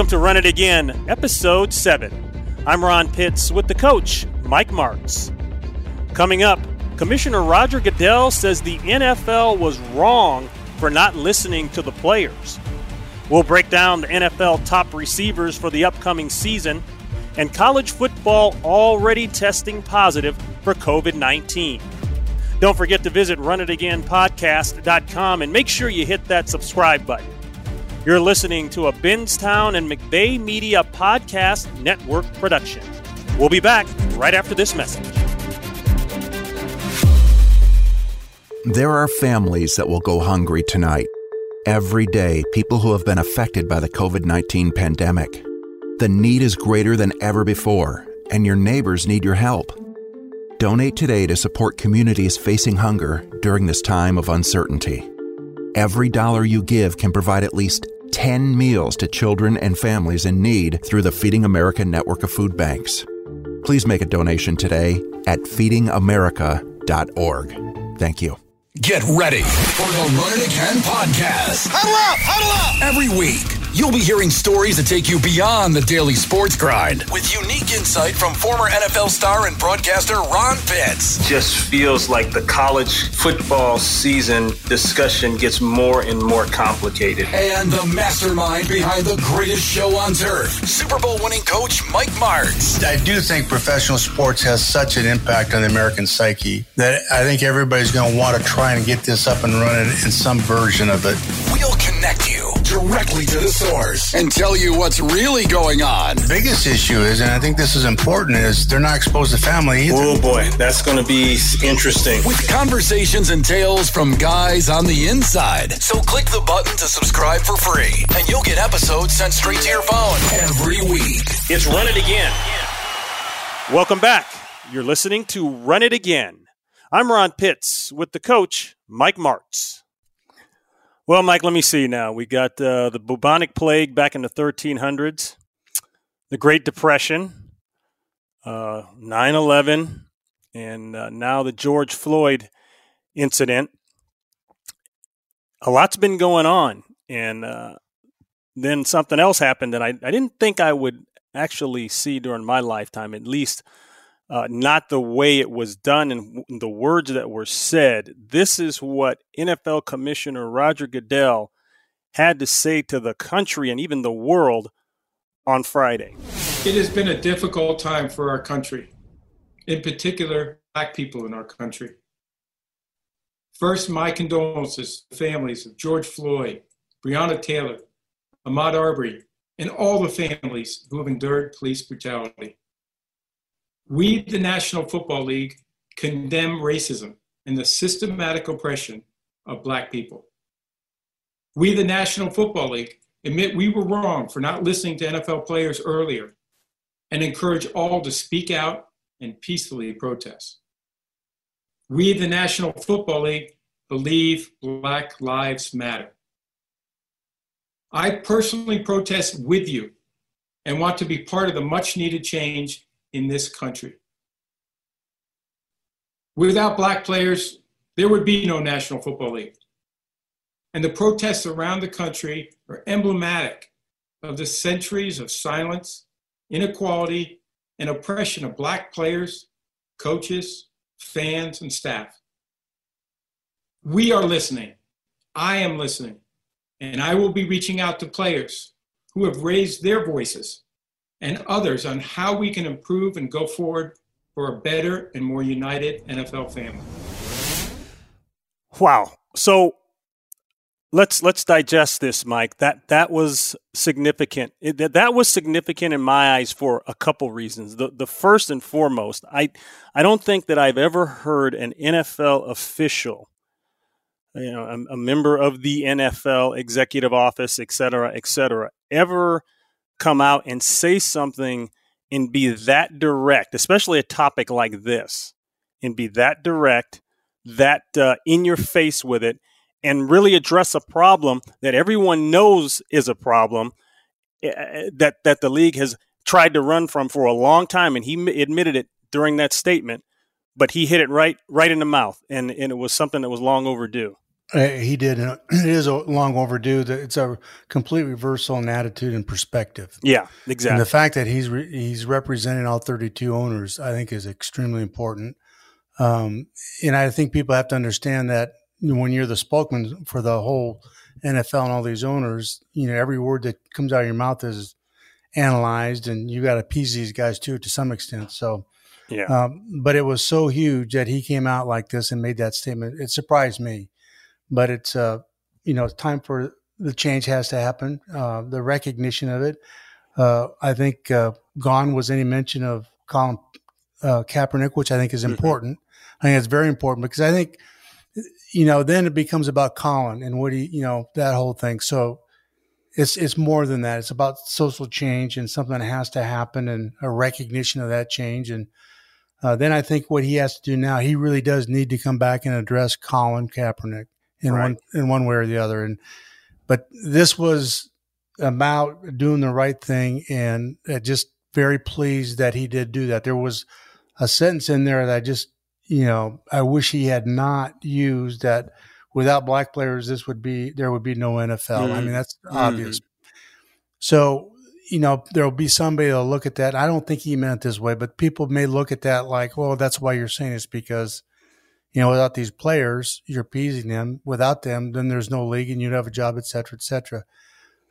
Welcome to Run It Again, Episode 7. I'm Ron Pitts with the coach, Mike Martz. Coming up, Commissioner Roger Goodell says the NFL was wrong for not listening to the players. We'll break down the NFL top receivers for the upcoming season and college football already testing positive for COVID 19. Don't forget to visit runitagainpodcast.com and make sure you hit that subscribe button. You're listening to a Benztown and McVay Media Podcast Network production. We'll be back right after this message. There are families that will go hungry tonight. Every day, people who have been affected by the COVID 19 pandemic. The need is greater than ever before, and your neighbors need your help. Donate today to support communities facing hunger during this time of uncertainty. Every dollar you give can provide at least 10 meals to children and families in need through the Feeding America network of food banks. Please make a donation today at feedingamerica.org. Thank you. Get ready for the Run It Again podcast. Huddle up, huddle up. Every week, you'll be hearing stories that take you beyond the daily sports grind with unique insight from former NFL star and broadcaster Ron Pitts. Just feels like the college football season discussion gets more and more complicated. And the mastermind behind the greatest show on turf, Super Bowl winning coach Mike Martz. I do think professional sports has such an impact on the American psyche that I think everybody's going to want to try and get this up and running in some version of it. We'll connect you directly to the source and tell you what's really going on. The biggest issue is, and I think this is important, is they're not exposed to family either. Oh boy, that's going to be interesting. With conversations and tales from guys on the inside. So click the button to subscribe for free, and you'll get episodes sent straight to your phone every week. It's Run It Again. Welcome back. You're listening to Run It Again. I'm Ron Pitts with the coach, Mike Martz. Well, Mike, let me see now. We got uh, the bubonic plague back in the 1300s, the Great Depression, uh, 9 11, and uh, now the George Floyd incident. A lot's been going on. And uh, then something else happened that I, I didn't think I would actually see during my lifetime, at least uh, not the way it was done and the words that were said. This is what NFL Commissioner Roger Goodell had to say to the country and even the world on Friday. It has been a difficult time for our country, in particular, Black people in our country. First, my condolences to the families of George Floyd, Breonna Taylor, Ahmaud Arbery, and all the families who have endured police brutality. We, the National Football League, condemn racism and the systematic oppression of Black people. We, the National Football League, admit we were wrong for not listening to NFL players earlier and encourage all to speak out and peacefully protest. We, the National Football League, believe Black Lives Matter. I personally protest with you and want to be part of the much needed change in this country. Without black players, there would be no National Football League. And the protests around the country are emblematic of the centuries of silence, inequality, and oppression of black players, coaches, fans, and staff. We are listening. I am listening. And I will be reaching out to players who have raised their voices and others on how we can improve and go forward for a better and more united NFL family. Wow. So let's let's digest this, Mike. That that was significant. It, that, that was significant in my eyes for a couple reasons. The the first and foremost, I I don't think that I've ever heard an NFL official, you know, a, a member of the NFL executive office, et cetera, et cetera, ever come out and say something and be that direct, especially a topic like this, and be that direct, that uh, in your face with it, and really address a problem that everyone knows is a problem uh, that that the league has tried to run from for a long time, and he admitted it during that statement. But he hit it right right in the mouth, and, and it was something that was long overdue. Uh, he did. And it is a long overdue. It's a complete reversal in attitude and perspective. Yeah, exactly. And the fact that he's re- he's representing all 32 owners, I think, is extremely important. Um, and I think people have to understand that when you're the spokesman for the whole NFL and all these owners, you know, every word that comes out of your mouth is analyzed, and you got to appease these guys too to some extent. So, yeah. Um, but it was so huge that he came out like this and made that statement. It surprised me, but it's uh, you know, time for the change has to happen. Uh, the recognition of it. Uh, I think uh, gone was any mention of Colin uh, Kaepernick, which I think is mm-hmm. important. Mm-hmm. I think it's very important because I think you know, then it becomes about Colin and what he, you know, that whole thing. So it's it's more than that. It's about social change and something that has to happen and a recognition of that change. And uh, then I think what he has to do now, he really does need to come back and address Colin Kaepernick in right. one in one way or the other. And but this was about doing the right thing, and uh, just very pleased that he did do that. There was a sentence in there that I just you know, I wish he had not used that. Without black players, this would be there would be no NFL. Mm-hmm. I mean, that's mm-hmm. obvious. So, you know, there'll be somebody that'll look at that. I don't think he meant this way, but people may look at that like, well, that's why you're saying it's because, you know, without these players, you're appeasing them. Without them, then there's no league and you'd have a job, et cetera, et cetera.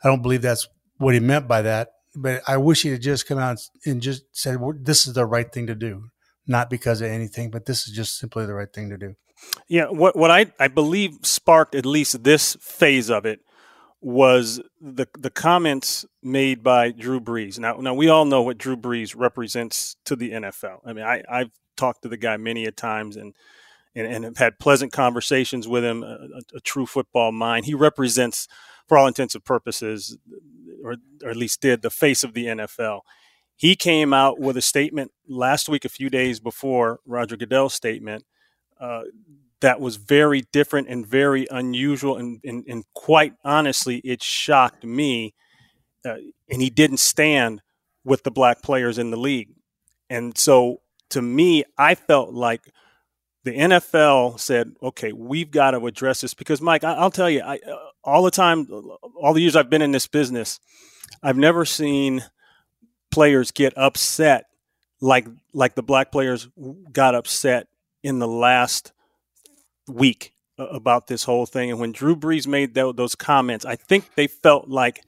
I don't believe that's what he meant by that. But I wish he had just come out and just said, this is the right thing to do not because of anything, but this is just simply the right thing to do. Yeah, what what I I believe sparked at least this phase of it was the the comments made by Drew Brees. Now now we all know what Drew Brees represents to the NFL. I mean, I I've talked to the guy many a times and and, and have had pleasant conversations with him. A, a, true football mind. He represents, for all intents and purposes, or, or at least did, the face of the NFL he came out with a statement last week, a few days before Roger Goodell's statement, uh, that was very different and very unusual. And, and, and quite honestly, it shocked me. Uh, and he didn't stand with the black players in the league. And so to me, I felt like the NFL said, okay, we've got to address this because, Mike, I, will tell you, I, uh, all the time, all the years I've been in this business, I've never seen – players get upset like like the black players got upset in the last week about this whole thing. And when Drew Brees made those comments, I think they felt like,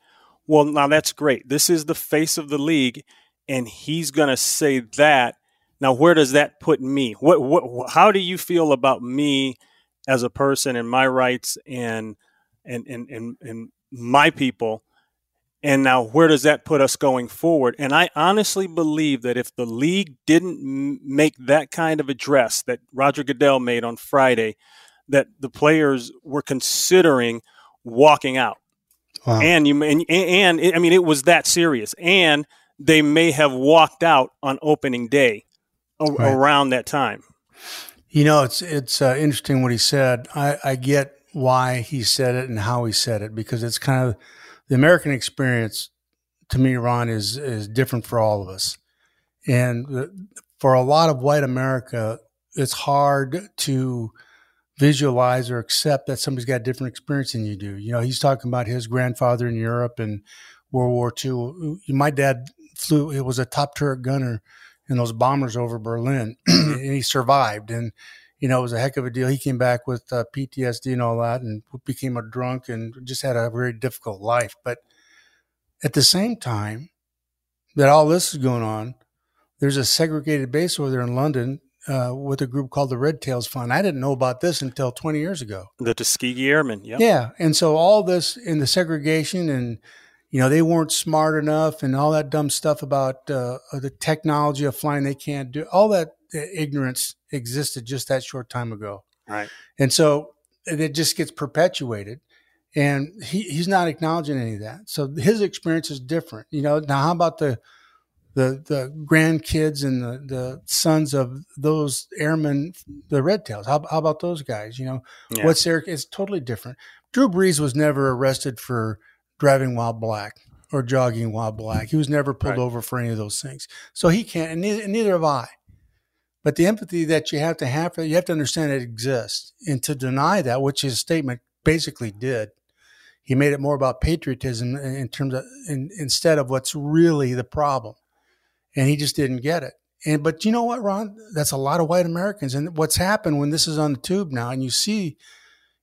well, now that's great. This is the face of the league, and he's going to say that. Now, where does that put me? What, what, how do you feel about me as a person and my rights and and and and, and my people? And now, where does that put us going forward? And I honestly believe that if the league didn't m- make that kind of address that Roger Goodell made on Friday, that the players were considering walking out. Wow. And you and, and I mean it was that serious. And they may have walked out on opening day a- right. around that time. You know, it's it's uh, interesting what he said. I, I get why he said it and how he said it because it's kind of the American experience to me, Ron, is is different for all of us, and for a lot of white America, it's hard to visualize or accept that somebody's got a different experience than you do. You know, he's talking about his grandfather in Europe and World War II. My dad flew; it was a top turret gunner in those bombers over Berlin, and he survived. And you know, it was a heck of a deal. He came back with uh, PTSD and all that and became a drunk and just had a very difficult life. But at the same time that all this is going on, there's a segregated base over there in London uh, with a group called the Red Tails Fund. I didn't know about this until 20 years ago. The Tuskegee Airmen, yeah. Yeah. And so all this in the segregation and, you know, they weren't smart enough and all that dumb stuff about uh, the technology of flying they can't do, all that ignorance existed just that short time ago. Right. And so it just gets perpetuated. And he, he's not acknowledging any of that. So his experience is different. You know, now how about the the the grandkids and the, the sons of those airmen, the red tails? How, how about those guys? You know, yeah. what's their it's totally different. Drew Brees was never arrested for driving while black or jogging while black. He was never pulled right. over for any of those things. So he can't, and neither, and neither have I. But the empathy that you have to have, you have to understand it exists. And to deny that, which his statement basically did, he made it more about patriotism in terms of in, instead of what's really the problem. And he just didn't get it. And but you know what, Ron? That's a lot of white Americans. And what's happened when this is on the tube now, and you see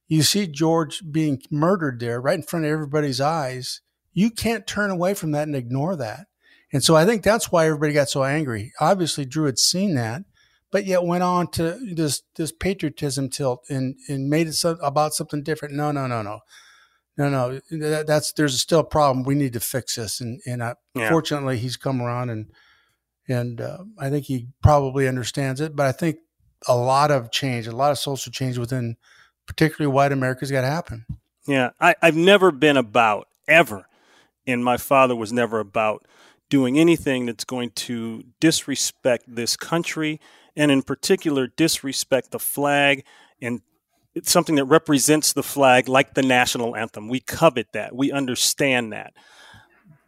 you see George being murdered there right in front of everybody's eyes, you can't turn away from that and ignore that. And so I think that's why everybody got so angry. Obviously, Drew had seen that, but yet went on to this this patriotism tilt and and made it so, about something different. No, no, no, no, no, no. That, that's there's still a problem. We need to fix this. And and I, yeah. fortunately, he's come around and and uh, I think he probably understands it. But I think a lot of change, a lot of social change within particularly white America's got to happen. Yeah, I, I've never been about ever, and my father was never about doing anything that's going to disrespect this country and in particular disrespect the flag and it's something that represents the flag like the national anthem. We covet that. We understand that.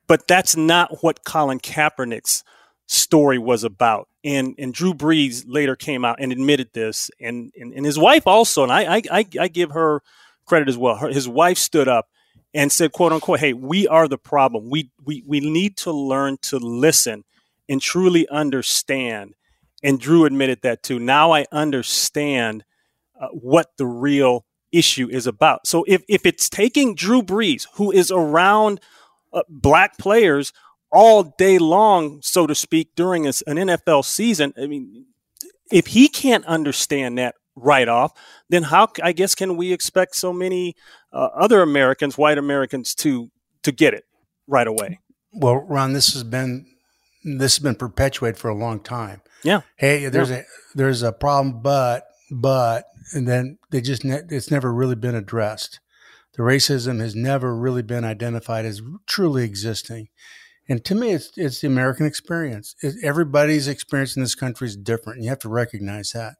But that's not what Colin Kaepernick's story was about. And and Drew Brees later came out and admitted this, and and, and his wife also, and I, I I give her credit as well. Her, his wife stood up and said, "quote unquote," Hey, we are the problem. We we we need to learn to listen and truly understand. And Drew admitted that too. Now I understand uh, what the real issue is about. So if if it's taking Drew Brees, who is around uh, black players all day long, so to speak, during an NFL season. I mean, if he can't understand that right off, then how I guess can we expect so many uh, other Americans, white Americans, to to get it right away? Well, Ron, this has been this has been perpetuated for a long time. Yeah. Hey, there's yeah. a there's a problem, but but and then they just ne- it's never really been addressed. The racism has never really been identified as truly existing. And to me, it's it's the American experience. It, everybody's experience in this country is different, and you have to recognize that.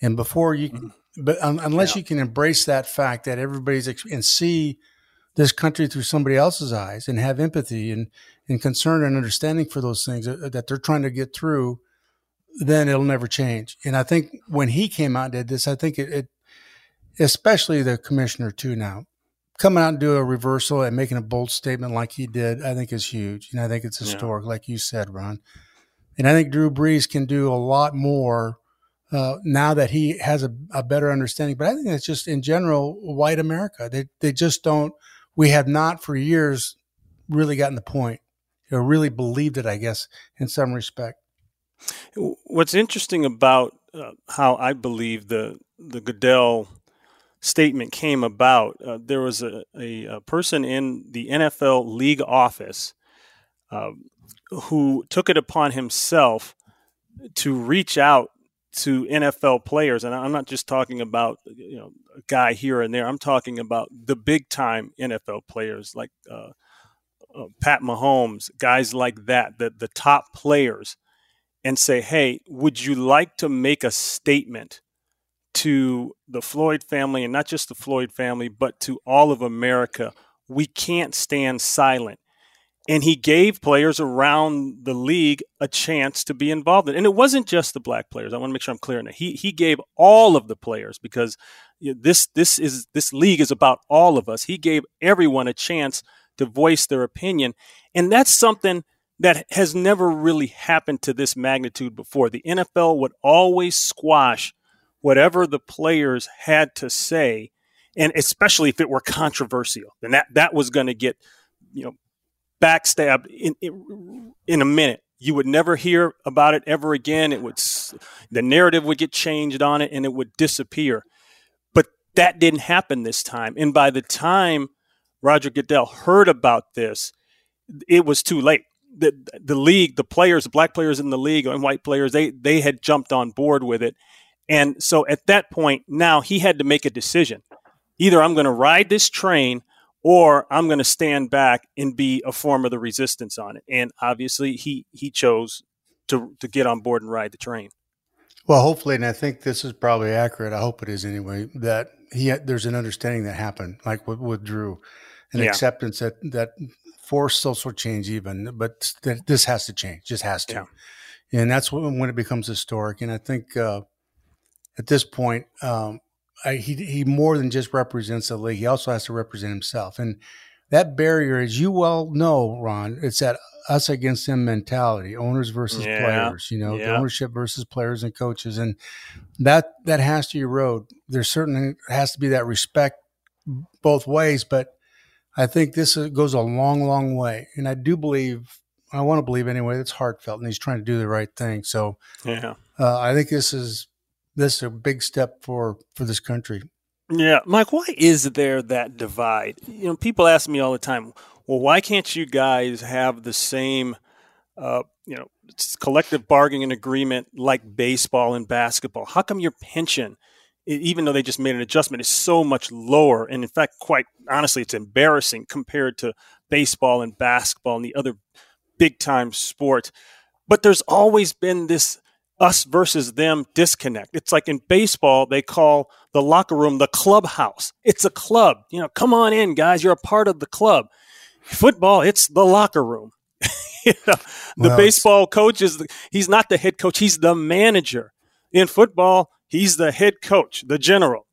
And before you, mm-hmm. but um, unless yeah. you can embrace that fact that everybody's and see this country through somebody else's eyes and have empathy and and concern and understanding for those things that, that they're trying to get through, then it'll never change. And I think when he came out and did this, I think it, it especially the commissioner too now coming out and do a reversal and making a bold statement like he did, I think is huge. And I think it's historic, yeah. like you said, Ron. And I think Drew Brees can do a lot more uh, now that he has a, a, better understanding. But I think it's just in general, white America. They they just don't. We have not for years really gotten the point, or really believed it. I guess in some respect. What's interesting about uh, how I believe the the Goodell statement came about, uh, there was a, a, a, person in the NFL league office uh, who took it upon himself to reach out to NFL players, and I'm not just talking about you know a guy here and there. I'm talking about the big time NFL players like uh, uh, Pat Mahomes, guys like that, the the top players, and say, "Hey, would you like to make a statement?" To the Floyd family, and not just the Floyd family, but to all of America. We can't stand silent. And he gave players around the league a chance to be involved in. And it wasn't just the black players. I want to make sure I'm clear on that. He he gave all of the players because this this is this league is about all of us. He gave everyone a chance to voice their opinion, and that's something that has never really happened to this magnitude before. The NFL would always squash whatever the players had to say, and especially if it were controversial, then that that was going to get you know backstabbed in, in in a minute. You would never hear about it ever again. It would the narrative would get changed on it, and it would disappear. But that didn't happen this time. And by the time Roger Goodell heard about this, it was too late. The, the league, the players, the black players in the league and white players, they they had jumped on board with it, and so at that point, now he had to make a decision. Either I'm going to ride this train or I'm going to stand back and be a form of the resistance on it. And obviously, he, he chose to, to get on board and ride the train. Well, hopefully, and I think this is probably accurate. I hope it is anyway. That he there's an understanding that happened, like with, with Drew, an yeah. acceptance that that forced social change, even, but that this has to change, just has to. Yeah and that's when, when it becomes historic. And I think uh, at this point, um, I, he he more than just represents the league; he also has to represent himself. And that barrier, as you well know, Ron, it's that us against them mentality, owners versus Yeah. players. You know, the Yeah. ownership versus players and coaches, and that that has to erode. There certainly has to be that respect both ways, but I think this goes a long, long way, and I do believe. I want to believe anyway. That's heartfelt, and he's trying to do the right thing. So Yeah. uh, I think this is this is a big step for for this country. Yeah, Mike, why is there that divide? You know, people ask me all the time, well, why can't you guys have the same, uh, you know, collective bargaining agreement like baseball and basketball? How come your pension, even though they just made an adjustment, is so much lower? And in fact, quite honestly, it's embarrassing compared to baseball and basketball and the other big time sport. But there's always been this us versus them disconnect. It's like in baseball, they call the locker room the clubhouse. It's a club. You know, come on in, guys. You're a part of the club. Football, it's the locker room. you know, the Well, baseball coach is the, he's not the head coach, he's the manager. In football, he's the head coach, the general.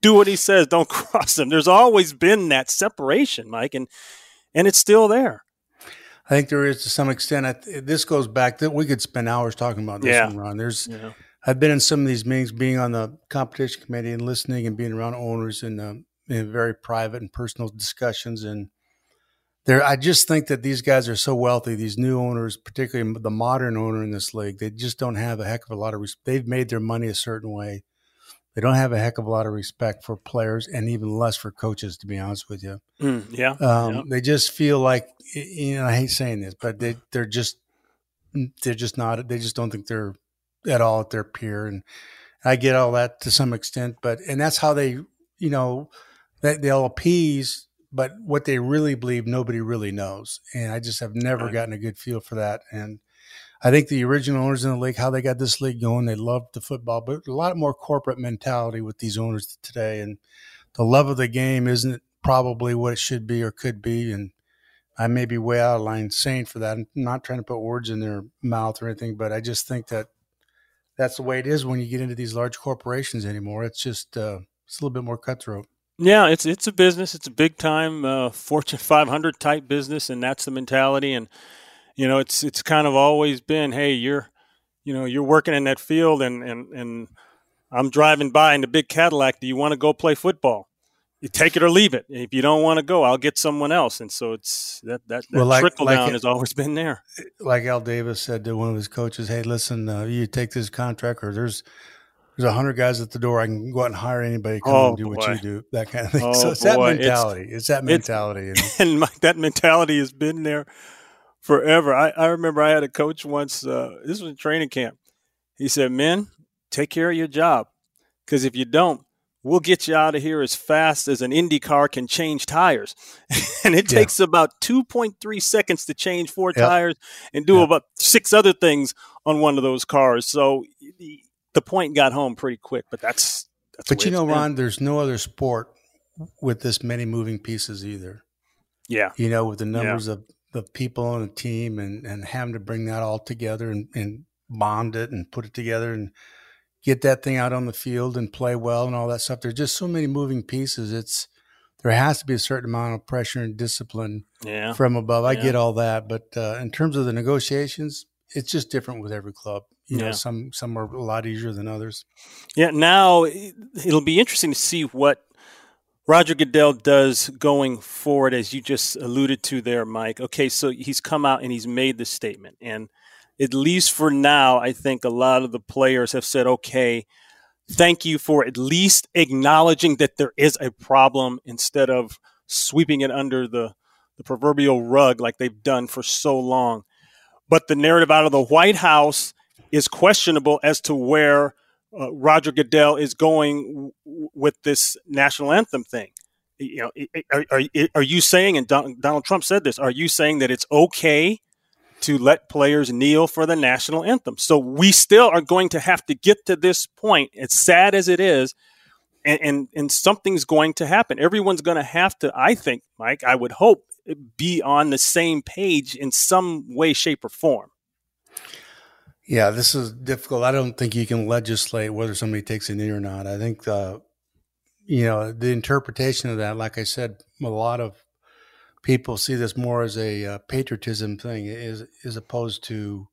Do what he says, don't cross him. There's always been that separation, Mike, and and it's still there. I think there is to some extent. I this goes back that we could spend hours talking about this Yeah. one, Ron. There's Yeah. I've been in some of these meetings, being on the competition committee and listening and being around owners and um, in very private and personal discussions. And there, I just think that these guys are so wealthy. These new owners, particularly the modern owner in this league, they just don't have a heck of a lot of. Res- they've made their money a certain way. They don't have a heck of a lot of respect for players and even less for coaches. To be honest with you, Mm, yeah. um, yeah. they just feel like you know. I hate saying this, but they they're just they're just not. They just don't think they're at all at their peer, and I get all that to some extent. But and that's how they, you know, they, they'll appease, but what they really believe, nobody really knows. And I just have never Right. gotten a good feel for that. And I think the original owners in the league, how they got this league going, they loved the football, but a lot more corporate mentality with these owners today, and the love of the game isn't probably what it should be or could be. And I may be way out of line saying for that. I'm not trying to put words in their mouth or anything, but I just think that that's the way it is when you get into these large corporations anymore. It's just uh, it's a little bit more cutthroat. Yeah, it's it's a business. It's a big time uh, Fortune 500 type business, and that's the mentality. And you know, it's it's kind of always been, hey, you're, you know, you're working in that field, and and and I'm driving by in the big Cadillac. Do you want to go play football? You take it or leave it. If you don't want to go, I'll get someone else. And so it's that that, that Well, like- trickle down has always been there. Like Al Davis said to one of his coaches, "Hey, listen, uh, you take this contract, or there's there's a hundred guys at the door. I can go out and hire anybody to come Oh, and do what you do. That kind of thing. Oh, so it's that boy. It's- mentality. It's, that it's- mentality. you know? and my, that mentality has been there forever. I, I remember I had a coach once. Uh, this was in training camp. He said, "Men, take care of your job, because if you don't, we'll get you out of here as fast as an Indy car can change tires, and it Yeah. takes about two point three seconds to change four Yep. tires and do Yep. about six other things on one of those cars. So the, the point got home pretty quick. But that's that's. But you know. Ron, there's no other sport with this many moving pieces either. Yeah. you know, with the numbers of, of people on the team and, and having to bring that all together and, and bond it and put it together and get that thing out on the field and play well and all that stuff. There's just so many moving pieces. It's there has to be a certain amount of pressure and discipline Yeah. from above. I Yeah. get all that, but uh, in terms of the negotiations, it's just different with every club. You know, some some are a lot easier than others. Yeah, now it'll be interesting to see what Roger Goodell does going forward, as you just alluded to there, Mike. Okay, so he's come out and he's made the statement. And at least for now, I think a lot of the players have said, okay, thank you for at least acknowledging that there is a problem instead of sweeping it under the, the proverbial rug like they've done for so long. But the narrative out of the White House is questionable as to where uh, Roger Goodell is going w- with this national anthem thing. You know, are, are, are you saying, and Don, Donald Trump said this, are you saying that it's okay to let players kneel for the national anthem? So we still are going to have to get to this point, as sad as it is, and, and, and something's going to happen. Everyone's going to have to, I think, Mike, I would hope, be on the same page in some way, shape, or form. Yeah, this is difficult. I don't think you can legislate whether somebody takes a knee or not. I think the, you know, the interpretation of that, like I said, a lot of people see this more as a uh, patriotism thing, is as opposed to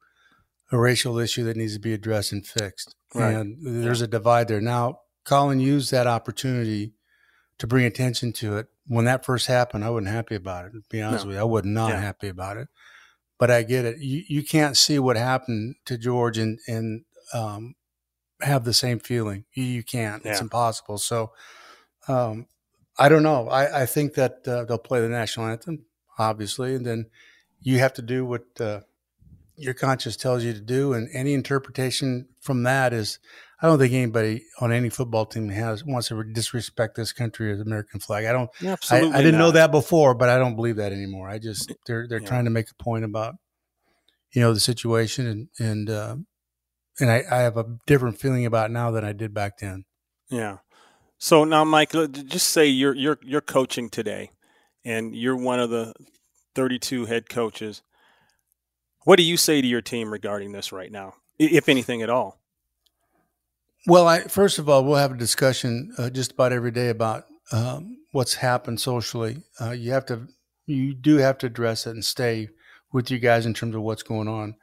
a racial issue that needs to be addressed and fixed. Right. And there's a divide there. Now, Colin used that opportunity to bring attention to it. When that first happened, I wasn't happy about it. To be honest no. with you, I was not yeah. happy about it. But I get it. You you can't see what happened to George and and um, have the same feeling. You, you can't. Yeah. It's impossible. So um, I don't know. I, I think that uh, they'll play the national anthem, obviously, and then you have to do what uh, your conscience tells you to do, and any interpretation from that is. I don't think anybody on any football team has wants to disrespect this country or the American flag. I don't. Absolutely, I, I didn't not. know that before, but I don't believe that anymore. I just they're they're yeah. trying to make a point about you know the situation, and and uh, and I, I have a different feeling about now than I did back then. Yeah. So now, Mike, just say you're you're you're coaching today, and you're one of the 32 head coaches. What do you say to your team regarding this right now, if anything at all? Well, I, first of all, we'll have a discussion uh, just about every day about um, what's happened socially. Uh, you have to, you do have to address it and stay with you guys in terms of what's going on,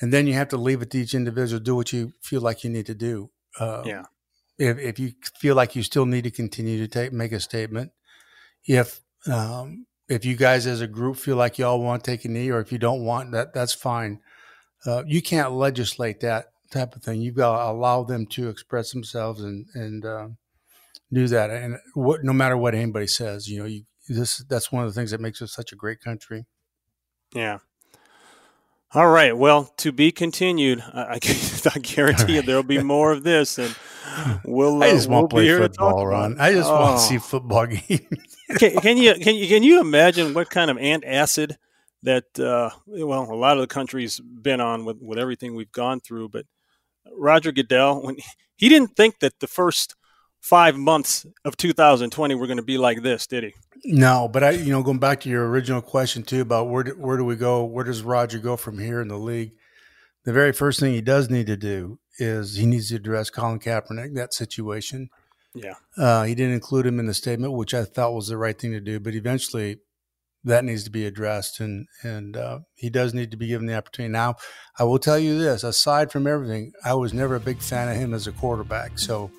and then you have to leave it to each individual do what you feel like you need to do. Uh, yeah if, if you feel like you still need to continue to take make a statement, if um, if you guys as a group feel like y'all want to take a knee, or if you don't want that, that's fine. Uh, you can't legislate that type of thing. You've got to allow them to express themselves and and uh, do that. And what, no matter what anybody says, you know, you, this that's one of the things that makes us such a great country. Yeah. All right. Well, to be continued. I, I guarantee you there'll be more of this, and we'll. Uh, I just we'll want to play football, Ron. I just oh. want to see football games. can, can, you can you can you imagine what kind of antacid that uh, well a lot of the country's been on with with everything we've gone through, but Roger Goodell when he didn't think that the first five months of 2020 were going to be like this, did he? No, but I, you know, going back to your original question too about where do, where do we go? Where does Roger go from here in the league? The very first thing he does need to do is he needs to address Colin Kaepernick that situation. Yeah, uh, he didn't include him in the statement, which I thought was the right thing to do. But eventually, that needs to be addressed, and and uh, he does need to be given the opportunity. Now, I will tell you this: aside from everything, I was never a big fan of him as a quarterback. So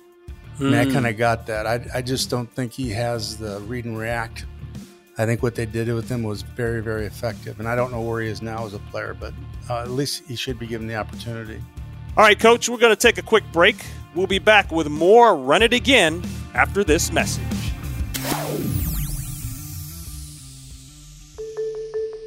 Mm. I, mean, I kind of got that. I, I just don't think he has the read and react. I think what they did with him was very, very effective. And I don't know where he is now as a player, but uh, at least he should be given the opportunity. All right, Coach, we're going to take a quick break. We'll be back with more Run It Again after this message.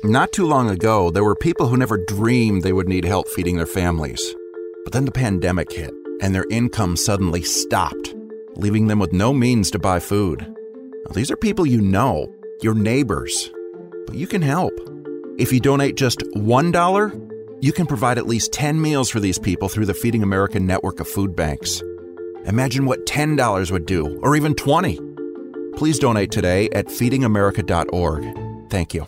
Not too long ago, there were people who never dreamed they would need help feeding their families. But then the pandemic hit, and their income suddenly stopped leaving them with no means to buy food. Now, these are people you know, your neighbors, but you can help. If you donate just $1, you can provide at least 10 meals for these people through the Feeding America network of food banks. Imagine what $10 would do, or even 20. Please donate today at feedingamerica.org. Thank you.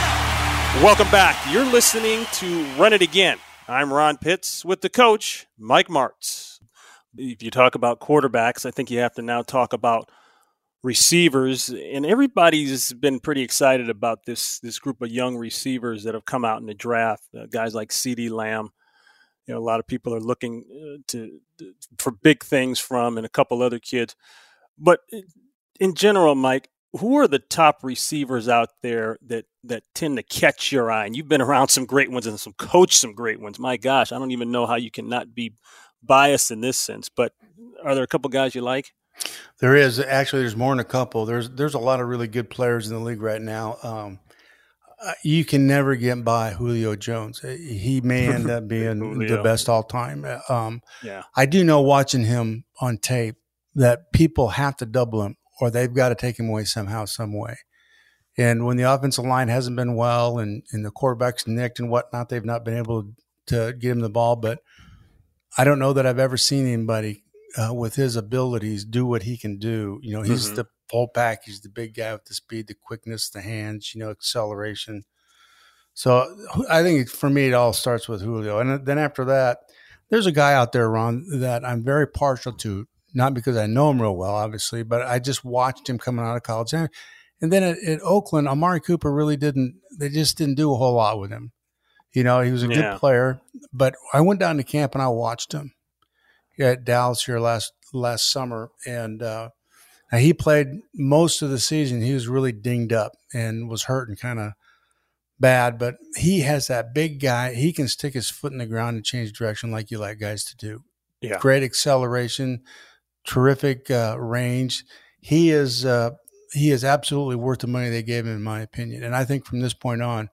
Welcome back. You're listening to Run It Again. I'm Ron Pitts with the coach, Mike Martz. If you talk about quarterbacks, I think you have to now talk about receivers. And everybody's been pretty excited about this this group of young receivers that have come out in the draft. Uh, guys like CeeDee Lamb. You know, a lot of people are looking uh, to, to for big things from, and a couple other kids. But in general, Mike, who are the top receivers out there that that tend to catch your eye? And you've been around some great ones and some coached some great ones. My gosh, I don't even know how you can not be biased in this sense. But are there a couple guys you like? There is actually. There's more than a couple. There's there's a lot of really good players in the league right now. Um, you can never get by Julio Jones. Uh, he may end up being the best all time. Uh, um, yeah, I do know watching him on tape that people have to double him or they've got to take him away somehow, some way. And when the offensive line hasn't been well and, and the quarterback's nicked and whatnot, they've not been able to get him the ball. But I don't know that I've ever seen anybody uh, with his abilities do what he can do. You know, he's mm-hmm. the full package, he's the big guy with the speed, the quickness, the hands, you know, acceleration. So I think for me, it all starts with Julio. And then after that, there's a guy out there, Ron, that I'm very partial to, not because I know him real well, obviously, but I just watched him coming out of college. And then at, at Oakland, Amari Cooper really didn't, they just didn't do a whole lot with him. You know, he was a yeah. good player, but I went down to camp and I watched him at Dallas here last last summer, and uh, he played most of the season. He was really dinged up and was hurting kind of bad, but he has that big guy. He can stick his foot in the ground and change direction like you like guys to do. Yeah, great acceleration, terrific uh, range. He is uh, he is absolutely worth the money they gave him, in my opinion. And I think from this point on,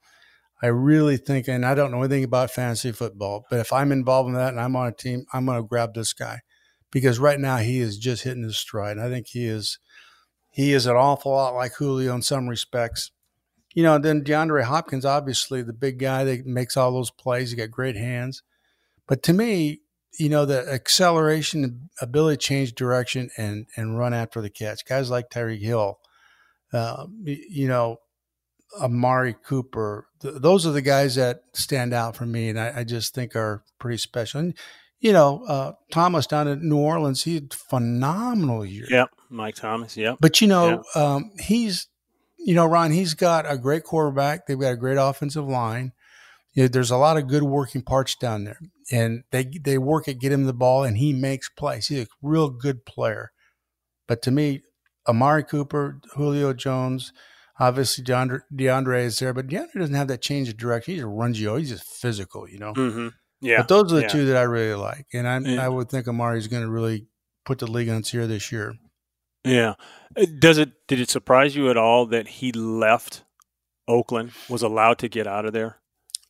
I really think, and I don't know anything about fantasy football, but if I'm involved in that and I'm on a team, I'm going to grab this guy because right now he is just hitting his stride. And I think he is he is an awful lot like Julio in some respects. You know, then DeAndre Hopkins, obviously the big guy that makes all those plays. He got great hands, but to me, you know, the acceleration, ability to change direction and and run after the catch. Guys like Tyreek Hill, uh, you know, Amari Cooper. Th- those are the guys that stand out for me, and I, I just think are pretty special. And you know, uh, Thomas down in New Orleans, he had phenomenal year. Yep, Mike Thomas. Yep. But you know, yep. um, he's, you know, Ron, he's got a great quarterback. They've got a great offensive line. You know, there's a lot of good working parts down there, and they they work at getting the ball, and he makes plays. He's a real good player. But to me, Amari Cooper, Julio Jones, Obviously, DeAndre, DeAndre is there, but DeAndre doesn't have that change of direction. He just runs you. He's just physical, you know. Mm-hmm. Yeah. But those are the yeah. two that I really like, and I, yeah. I would think Amari is going to really put the league on its ear this year. Yeah. Uh, does it? Did it surprise you at all that he left Oakland? Was allowed to get out of there?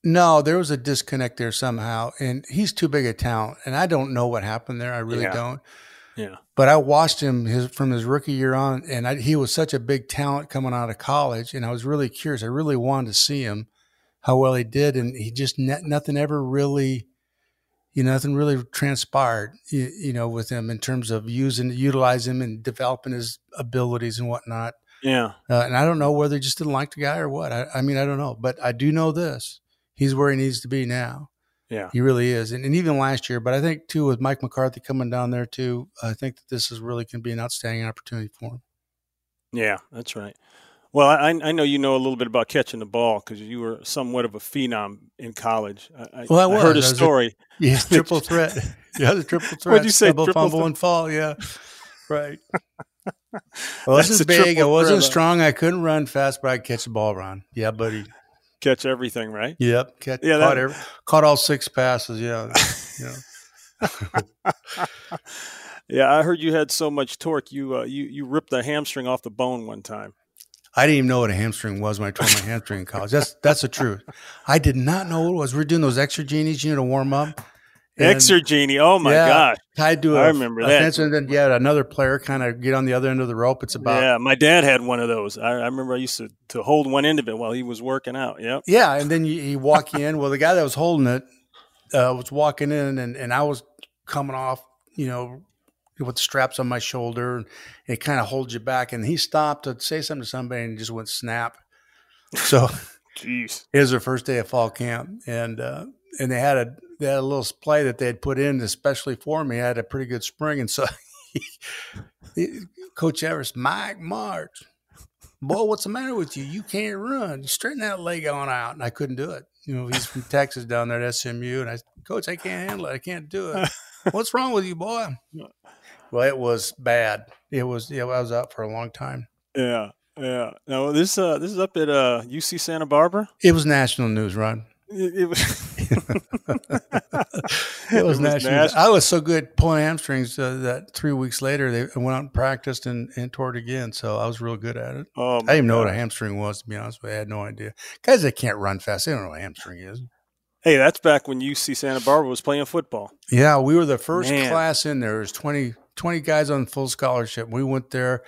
No, there was a disconnect there somehow, and he's too big a talent, and I don't know what happened there. I really yeah. don't. Yeah. But I watched him his, from his rookie year on, and I, he was such a big talent coming out of college, and I was really curious. I really wanted to see him, how well he did, and he just nothing ever really, you know, nothing really transpired, you, you, know, with him in terms of using, utilizing him and developing his abilities and whatnot. Yeah. Uh, and I don't know whether he just didn't like the guy or what. I, I mean, I don't know, but I do know this: he's where he needs to be now. Yeah, he really is, and, and even last year. But I think too, with Mike McCarthy coming down there too, I think that this is really going to be an outstanding opportunity for him. Yeah, that's right. Well, I, I know you know a little bit about catching the ball because you were somewhat of a phenom in college. I, well, I, was. I heard a story. A, yeah, triple threat. Yeah, the triple threat. What'd you say? Double triple fumble th- and fall. Yeah, right. I wasn't big. I wasn't strong. I couldn't run fast, but I could catch the ball, Ron. Yeah, buddy catch everything, right? Yep. Catch, yeah, caught, that, every, caught all six passes. Yeah. yeah. yeah, I heard you had so much torque. You uh, you you ripped the hamstring off the bone one time. I didn't even know what a hamstring was when I tore my hamstring in college. That's that's the truth. I did not know what it was. We are doing those Exergenies, you know, to warm up. Exergenie. Oh my yeah, gosh. Tied to a, I remember that. Fence, and then yeah, another player kind of get on the other end of the rope. It's about Yeah, my dad had one of those. I, I, remember I used to, to hold one end of it while he was working out. Yep. Yeah, and then you, you walk in. Well, the guy that was holding it uh, was walking in and, and I was coming off, you know, with the straps on my shoulder and it kind of holds you back. And he stopped to say something to somebody and just went snap. So Jeez. It was their first day of fall camp. And uh, and they had a they had a little play that they had put in especially for me. I had a pretty good spring, and so he, Coach Everest, Mike Martz, boy, what's the matter with you? You can't run. You straighten that leg on out, and I couldn't do it. You know, he's from Texas down there at SMU, and I, Coach, I can't handle it. I can't do it. what's wrong with you, boy? Well, it was bad. It was. Yeah, I was out for a long time. Yeah, yeah. Now this uh this is up at uh UC Santa Barbara. It was national news, Ron. It, it was. it was, nasty. I was so good pulling hamstrings uh, that three weeks later they went out and practiced and, and tore it again. So I was real good at it. Oh, I didn't even know what a hamstring was, to be honest with you. I had no idea. Guys that can't run fast, they don't know what a hamstring is. Hey, that's back when UC Santa Barbara was playing football. Yeah, we were the first Man. class in there. There's 20, 20 guys on full scholarship. We went there.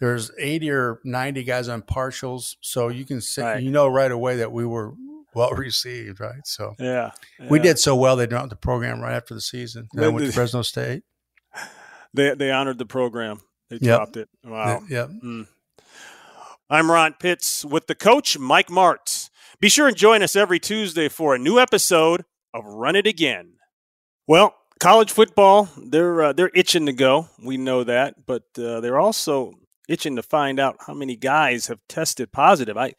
There's 80 or 90 guys on partials. So you can see, right. you know right away that we were well received, right? So yeah, yeah. we did so well they dropped the program right after the season. Then went to Fresno State. They they honored the program. They yep. dropped it. Wow. Yep. Mm. I'm Ron Pitts with the coach Mike Martz. Be sure and join us every Tuesday for a new episode of Run It Again. Well, college football they're uh, they're itching to go. We know that, but uh, they're also itching to find out how many guys have tested positive. I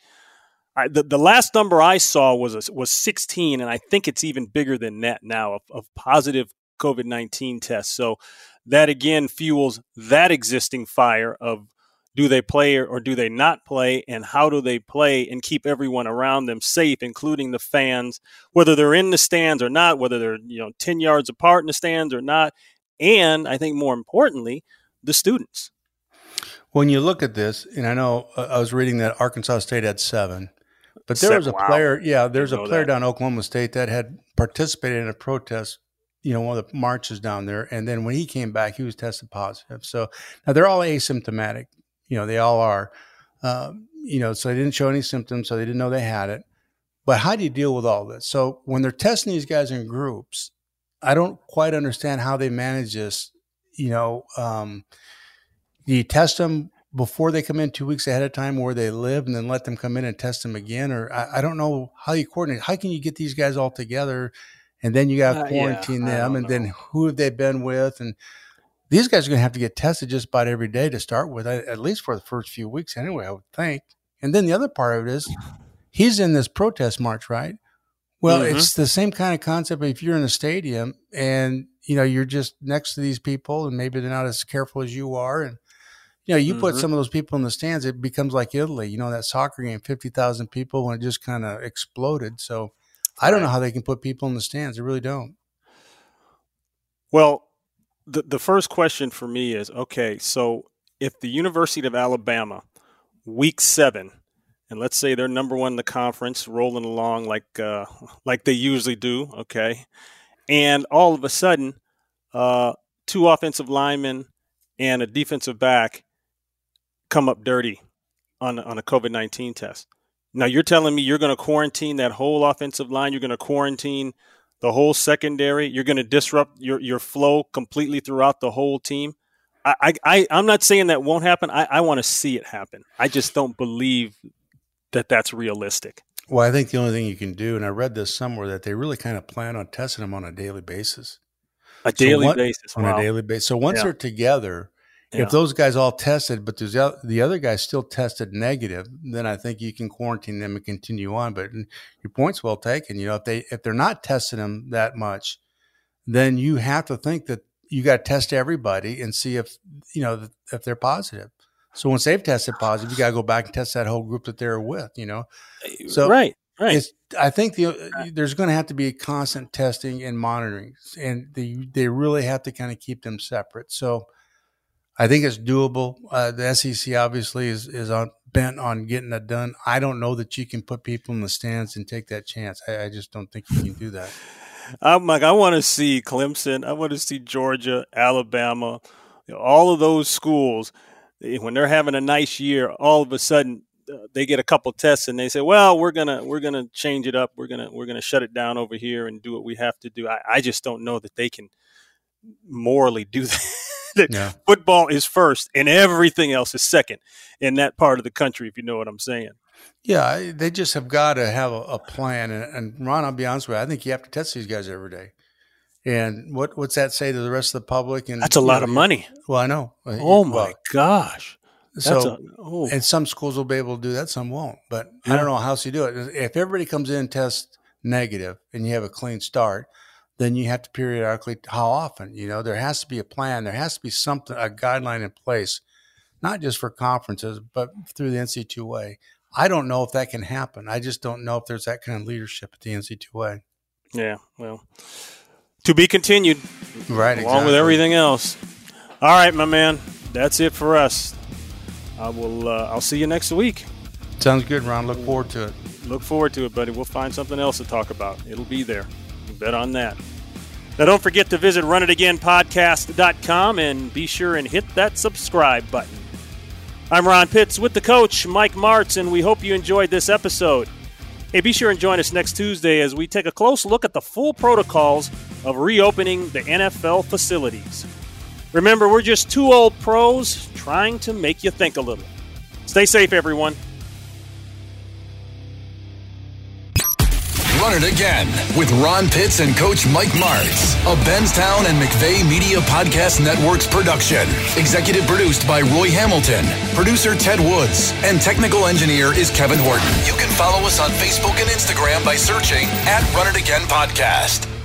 I, the, the last number I saw was a, was 16, and I think it's even bigger than that now of, of positive COVID 19 tests. So that again fuels that existing fire of do they play or do they not play, and how do they play and keep everyone around them safe, including the fans, whether they're in the stands or not, whether they're you know 10 yards apart in the stands or not, and I think more importantly, the students. When you look at this, and I know uh, I was reading that Arkansas State had seven. But there was a wow. player, yeah, there's a player that. down Oklahoma State that had participated in a protest, you know, one of the marches down there. And then when he came back, he was tested positive. So now they're all asymptomatic. You know, they all are. Uh, you know, so they didn't show any symptoms, so they didn't know they had it. But how do you deal with all this? So when they're testing these guys in groups, I don't quite understand how they manage this. You know, um, do you test them before they come in two weeks ahead of time where they live and then let them come in and test them again? Or I, I don't know how you coordinate. How can you get these guys all together and then you got to uh, quarantine yeah, them and know. then who have they been with? And these guys are going to have to get tested just about every day to start with, at least for the first few weeks anyway, I would think. And then the other part of it is he's in this protest march, right? Well, mm-hmm. it's the same kind of concept. If you're in a stadium and you know you're just next to these people, and maybe they're not as careful as you are, and you know, you mm-hmm. put some of those people in the stands, it becomes like Italy. You know, that soccer game, fifty thousand people when it just kind of exploded. So I don't know how they can put people in the stands. They really don't. Well, the the first question for me is okay. So if the University of Alabama, week seven, and let's say they're number one in the conference, rolling along like uh, like they usually do, okay, and all of a sudden, uh, two offensive linemen and a defensive back come up dirty on on a COVID nineteen test. Now you're telling me you're going to quarantine that whole offensive line. You're going to quarantine the whole secondary. You're going to disrupt your your flow completely throughout the whole team. I, I I'm not saying that won't happen. I, I want to see it happen. I just don't believe that that's realistic. Well, I think the only thing you can do, and I read this somewhere, that they really kind of plan on testing them on a daily basis. A daily so what, basis. On wow. a daily basis. So once yeah. they're together, yeah. If those guys all tested, but there's the other guys still tested negative, then I think you can quarantine them and continue on. But your point's well taken. You know, if they if they're not testing them that much, then you have to think that you got to test everybody and see if you know if they're positive. So once they've tested positive, you got to go back and test that whole group that they're with. You know, eh, so right, right. I think the, eh, uh, there's going to have to be constant testing and monitoring, and they they really have to kind of keep them separate. So I think it's doable. Uh, the SEC obviously is is on bent on getting that done. I don't know that you can put people in the stands and take that chance. I, I just don't think you can do that. I'm like, I want to see Clemson. I want to see Georgia, Alabama, you know, all of those schools when they're having a nice year. All of a sudden, uh, they get a couple tests and they say, "Well, we're gonna we're gonna change it up. We're gonna we're gonna shut it down over here and do what we have to do." I, I just don't know that they can morally do that that yeah. football is first and everything else is second in that part of the country, if you know what I'm saying. Yeah, they just have got to have a, a plan. And, and, Ron, I'll be honest with you, I think you have to test these guys every day. And what what's that say to the rest of the public? And that's a lot know, of money. Well, I know. Uh, oh my well, gosh. so, a, oh. and some schools will be able to do that, some won't. But yeah. I don't know how else you do it. If everybody comes in and tests negative and you have a clean start, then you have to periodically how often you know there has to be a plan there has to be something a guideline in place not just for conferences but through the nc2a i don't know if that can happen i just don't know if there's that kind of leadership at the nc2a Yeah, well, to be continued. Right, along exactly. with everything else. All right, my man, that's it for us. I will. Uh, I'll see you next week. Sounds good, Ron. Look forward to it. Look forward to it, buddy. We'll find something else to talk about. It'll be there. Bet on that. Now, don't forget to visit runitagainpodcast.com and be sure and hit that subscribe button. I'm Ron Pitts with the coach, Mike Martz, and we hope you enjoyed this episode. Hey, be sure and join us next Tuesday as we take a close look at the full protocols of reopening the NFL facilities. Remember, we're just two old pros trying to make you think a little. Stay safe, everyone. Run It Again with Ron Pitts and Coach Mike Martz. A Benztown and McVay Media Podcast Network's production. Executive produced by Roy Hamilton, producer Ted Woods, and technical engineer is Kevin Horton. You can follow us on Facebook and Instagram by searching at Run It Again Podcast.